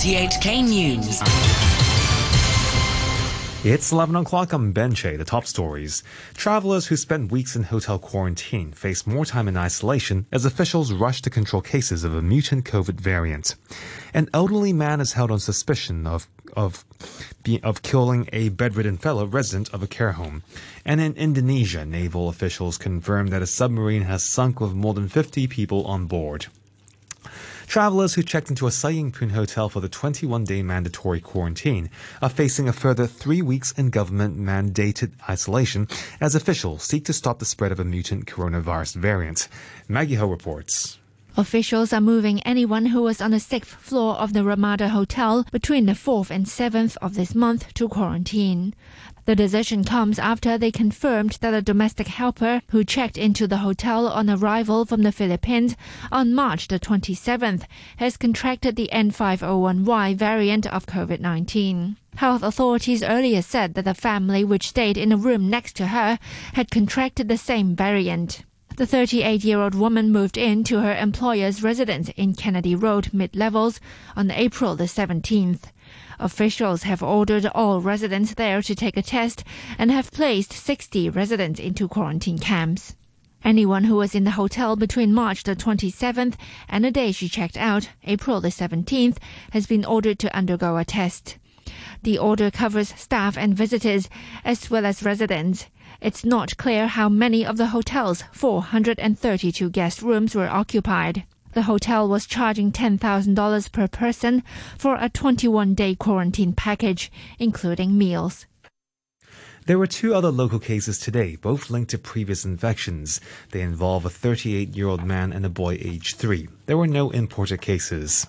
RTHK News. It's 11 o'clock on Benche, the top stories. Travelers who spent weeks in hotel quarantine face more time in isolation as officials rush to control cases of a mutant COVID variant. An elderly man is held on suspicion of of of killing a bedridden fellow resident of a care home. And in Indonesia, naval officials confirmed that a submarine has sunk with more than 50 people on board. Travelers who checked into a Sai Ying Pun hotel for the 21 day mandatory quarantine are facing a further three weeks in government mandated isolation as officials seek to stop the spread of a mutant coronavirus variant. Maggie Ho reports. Officials are moving anyone who was on the sixth floor of the Ramada Hotel between the 4th and 7th of this month to quarantine. The decision comes after they confirmed that a domestic helper who checked into the hotel on arrival from the Philippines on March the 27th has contracted the N501Y variant of COVID-19. Health authorities earlier said that the family which stayed in a room next to her had contracted the same variant. The 38 year old woman moved in to her employer's residence in Kennedy Road, mid levels, on April the 17th. Officials have ordered all residents there to take a test and have placed 60 residents into quarantine camps. Anyone who was in the hotel between March the 27th and the day she checked out, April the 17th, has been ordered to undergo a test. The order covers staff and visitors, as well as residents. It's not clear how many of the hotel's 432 guest rooms were occupied. The hotel was charging $10,000 per person for a 21 day quarantine package, including meals. There were two other local cases today, both linked to previous infections. They involve a 38 year old man and a boy aged three. There were no imported cases.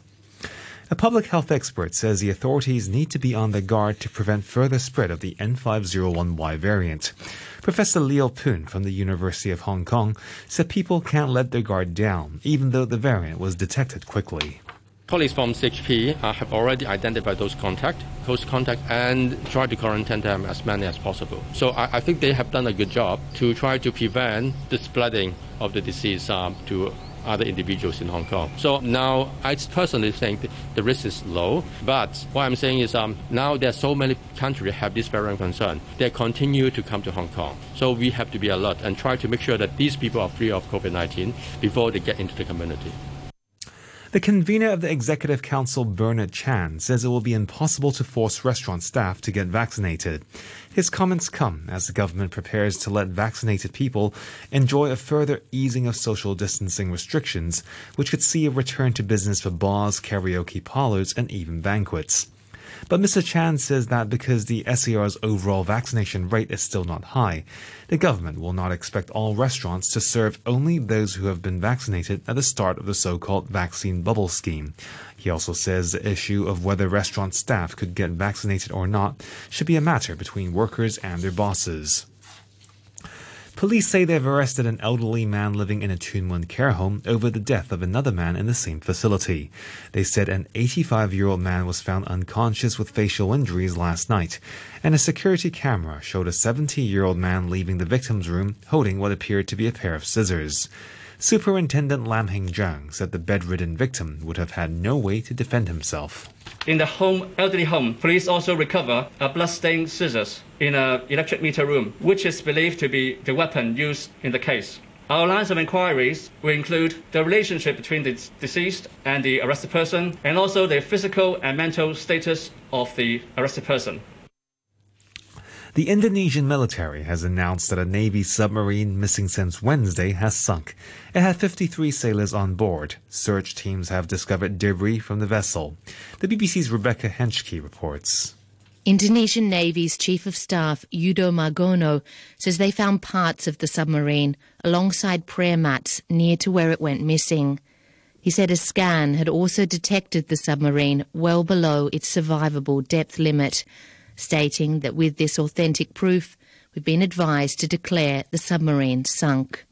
A public health expert says the authorities need to be on their guard to prevent further spread of the N501Y variant. Professor Leo Poon from the University of Hong Kong said people can't let their guard down, even though the variant was detected quickly. Colleagues from CHP uh, have already identified those contact, close contact, and tried to quarantine them as many as possible. So I, I think they have done a good job to try to prevent the spreading of the disease um, to other individuals in Hong Kong. So now I personally think the risk is low, but what I'm saying is um, now there are so many countries have this very concern. They continue to come to Hong Kong. So we have to be alert and try to make sure that these people are free of COVID-19 before they get into the community. The convener of the Executive Council, Bernard Chan, says it will be impossible to force restaurant staff to get vaccinated. His comments come as the government prepares to let vaccinated people enjoy a further easing of social distancing restrictions, which could see a return to business for bars, karaoke parlors, and even banquets. But Mr. Chan says that because the SAR's overall vaccination rate is still not high, the government will not expect all restaurants to serve only those who have been vaccinated at the start of the so-called vaccine bubble scheme. He also says the issue of whether restaurant staff could get vaccinated or not should be a matter between workers and their bosses. Police say they've arrested an elderly man living in a Tuen Mun care home over the death of another man in the same facility. They said an 85 year old man was found unconscious with facial injuries last night, and a security camera showed a 70 year old man leaving the victim's room holding what appeared to be a pair of scissors. Superintendent Lam Heng Jung said the bedridden victim would have had no way to defend himself. In the home, elderly home, police also recover a blood-stained scissors in an electric meter room, which is believed to be the weapon used in the case. Our lines of inquiries will include the relationship between the deceased and the arrested person, and also the physical and mental status of the arrested person. The Indonesian military has announced that a Navy submarine missing since Wednesday has sunk. It had 53 sailors on board. Search teams have discovered debris from the vessel. The BBC's Rebecca Henschke reports. Indonesian Navy's Chief of Staff Yudo Margono says they found parts of the submarine alongside prayer mats near to where it went missing. He said a scan had also detected the submarine well below its survivable depth limit stating that with this authentic proof, we've been advised to declare the submarine sunk.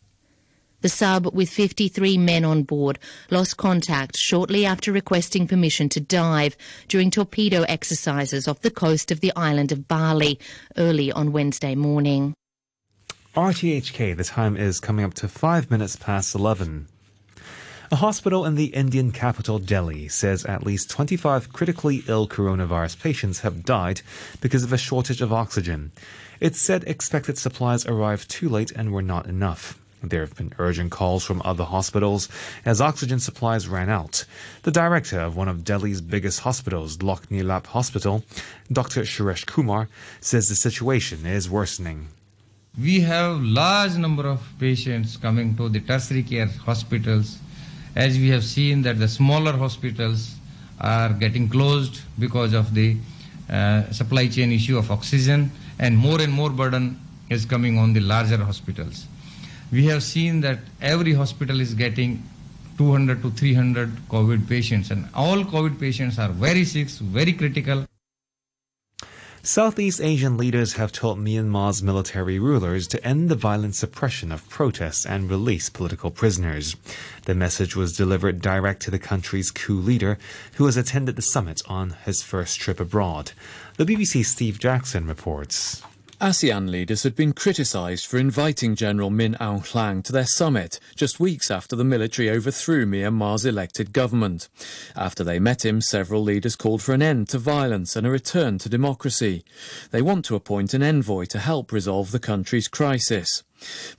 The sub, with 53 men on board, lost contact shortly after requesting permission to dive during torpedo exercises off the coast of the island of Bali early on Wednesday morning. RTHK, the time is coming up to five minutes past 11. A hospital in the Indian capital, Delhi, says at least 25 critically ill coronavirus patients have died because of a shortage of oxygen. It said expected supplies arrived too late and were not enough. There have been urgent calls from other hospitals as oxygen supplies ran out. The director of one of Delhi's biggest hospitals, Lok Nayak Hospital, Dr. Suresh Kumar, says the situation is worsening. We have large number of patients coming to the tertiary care hospitals as we have seen that the smaller hospitals are getting closed because of the uh, supply chain issue of oxygen and more and more burden is coming on the larger hospitals. We have seen that every hospital is getting 200 to 300 COVID patients and all COVID patients are very sick, very critical. Southeast Asian leaders have told Myanmar's military rulers to end the violent suppression of protests and release political prisoners. The message was delivered direct to the country's coup leader, who has attended the summit on his first trip abroad. The BBC's Steve Jackson reports. ASEAN leaders had been criticised for inviting General Min Aung Hlaing to their summit just weeks after the military overthrew Myanmar's elected government. After they met him, several leaders called for an end to violence and a return to democracy. They want to appoint an envoy to help resolve the country's crisis.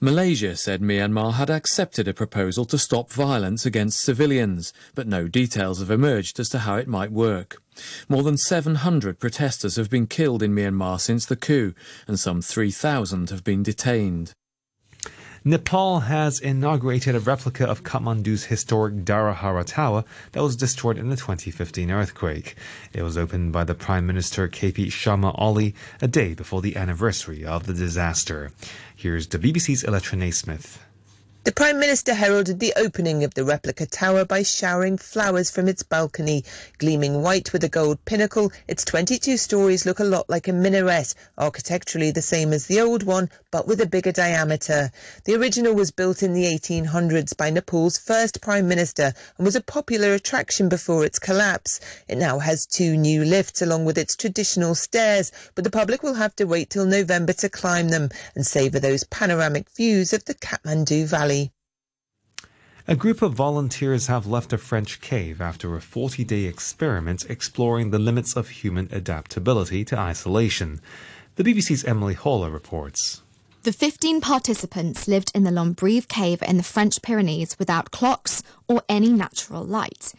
Malaysia said Myanmar had accepted a proposal to stop violence against civilians, but no details have emerged as to how it might work. More than 700 protesters have been killed in Myanmar since the coup, and some 3,000 have been detained. Nepal has inaugurated a replica of Kathmandu's historic Dharahara Tower that was destroyed in the 2015 earthquake. It was opened by the Prime Minister KP Sharma Oli a day before the anniversary of the disaster. Here's the BBC's Electra Naismith. The Prime Minister heralded the opening of the replica tower by showering flowers from its balcony. Gleaming white with a gold pinnacle, its 22 stories look a lot like a minaret, architecturally the same as the old one, but with a bigger diameter. The original was built in the 1800s by Nepal's first Prime Minister and was a popular attraction before its collapse. It now has two new lifts along with its traditional stairs, but the public will have to wait till November to climb them and savour those panoramic views of the Kathmandu Valley. A group of volunteers have left a French cave after a 40 day experiment exploring the limits of human adaptability to isolation. The BBC's Emily Haller reports. The 15 participants lived in the Lombrive cave in the French Pyrenees without clocks or any natural light.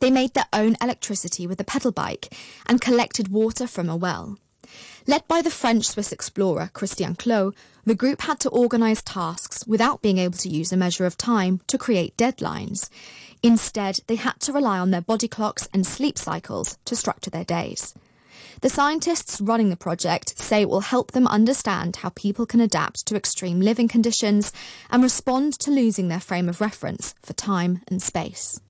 They made their own electricity with a pedal bike and collected water from a well. Led by the French Swiss explorer Christian Clot, the group had to organise tasks without being able to use a measure of time to create deadlines. Instead, they had to rely on their body clocks and sleep cycles to structure their days. The scientists running the project say it will help them understand how people can adapt to extreme living conditions and respond to losing their frame of reference for time and space.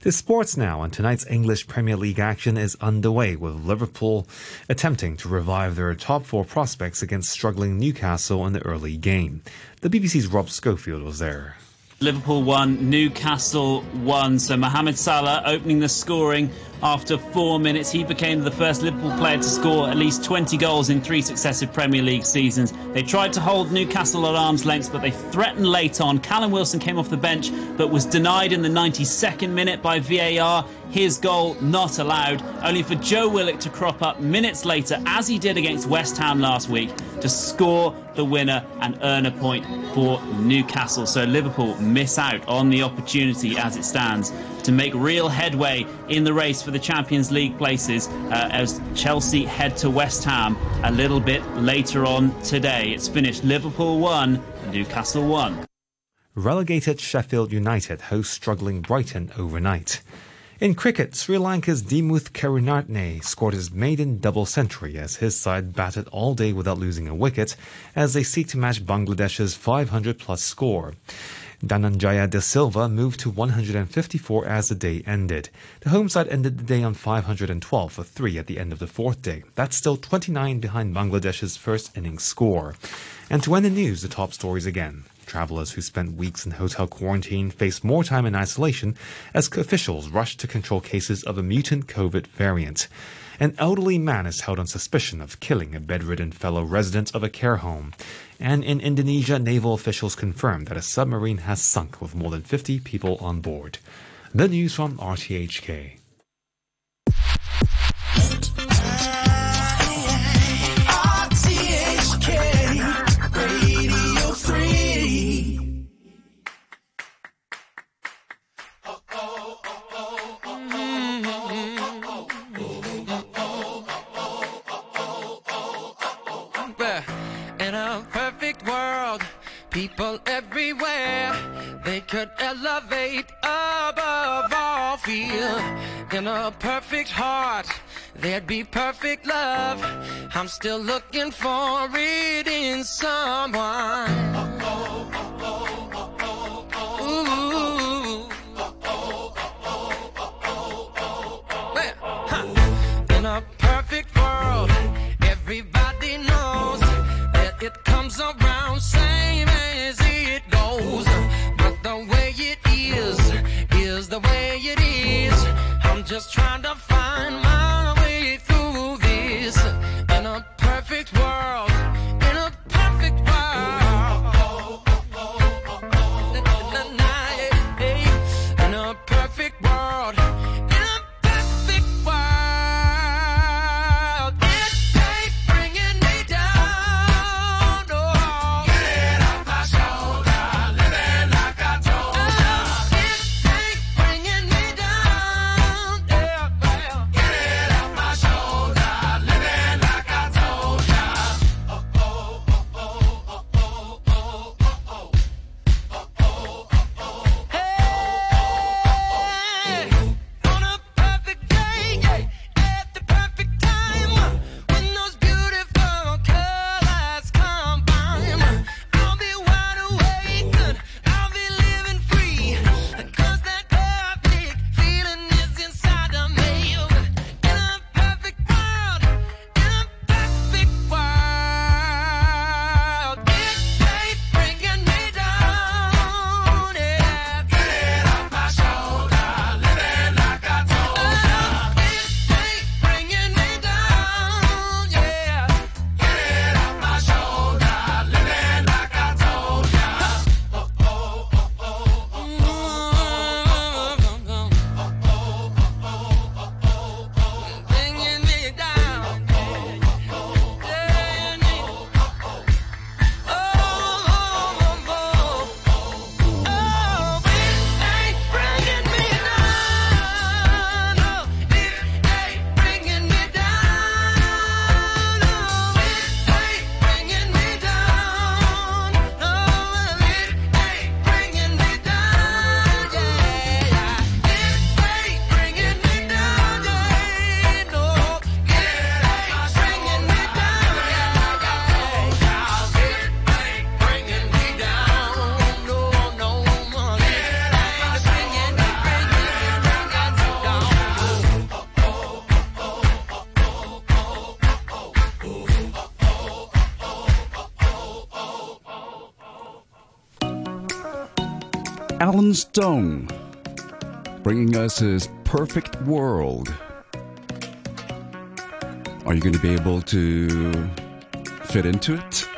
To sports now, and tonight's English Premier League action is underway with Liverpool attempting to revive their top four prospects against struggling Newcastle in the early game. The BBC's Rob Schofield was there. Liverpool won, Newcastle won. So Mohamed Salah opening the scoring after four minutes. He became the first Liverpool player to score at least 20 goals in three successive Premier League seasons. They tried to hold Newcastle at arm's length, but they threatened late on. Callum Wilson came off the bench, but was denied in the 92nd minute by VAR. His goal not allowed, only for Joe Willock to crop up minutes later, as he did against West Ham last week, to score the winner and earn a point for Newcastle. So Liverpool miss out on the opportunity as it stands to make real headway in the race for the Champions League places uh, as Chelsea head to West Ham a little bit later on today. It's finished Liverpool 1, Newcastle 1. Relegated Sheffield United host struggling Brighton overnight. In cricket, Sri Lanka's Dimuth Karunaratne scored his maiden double century as his side batted all day without losing a wicket as they seek to match Bangladesh's 500 plus score. Dhananjaya de Silva moved to 154 as the day ended. The home side ended the day on 512 for 3 at the end of the fourth day. That's still 29 behind Bangladesh's first innings score. And to end the news, the top stories again. Travelers who spent weeks in hotel quarantine face more time in isolation as officials rush to control cases of a mutant COVID variant. An elderly man is held on suspicion of killing a bedridden fellow resident of a care home. And in Indonesia, naval officials confirm that a submarine has sunk with more than 50 people on board. The news from RTHK. People everywhere, they could elevate above all fear. In a perfect heart, there'd be perfect love. I'm still looking for it in someone. Alan Stone, bringing us his perfect world. Are you going to be able to fit into it?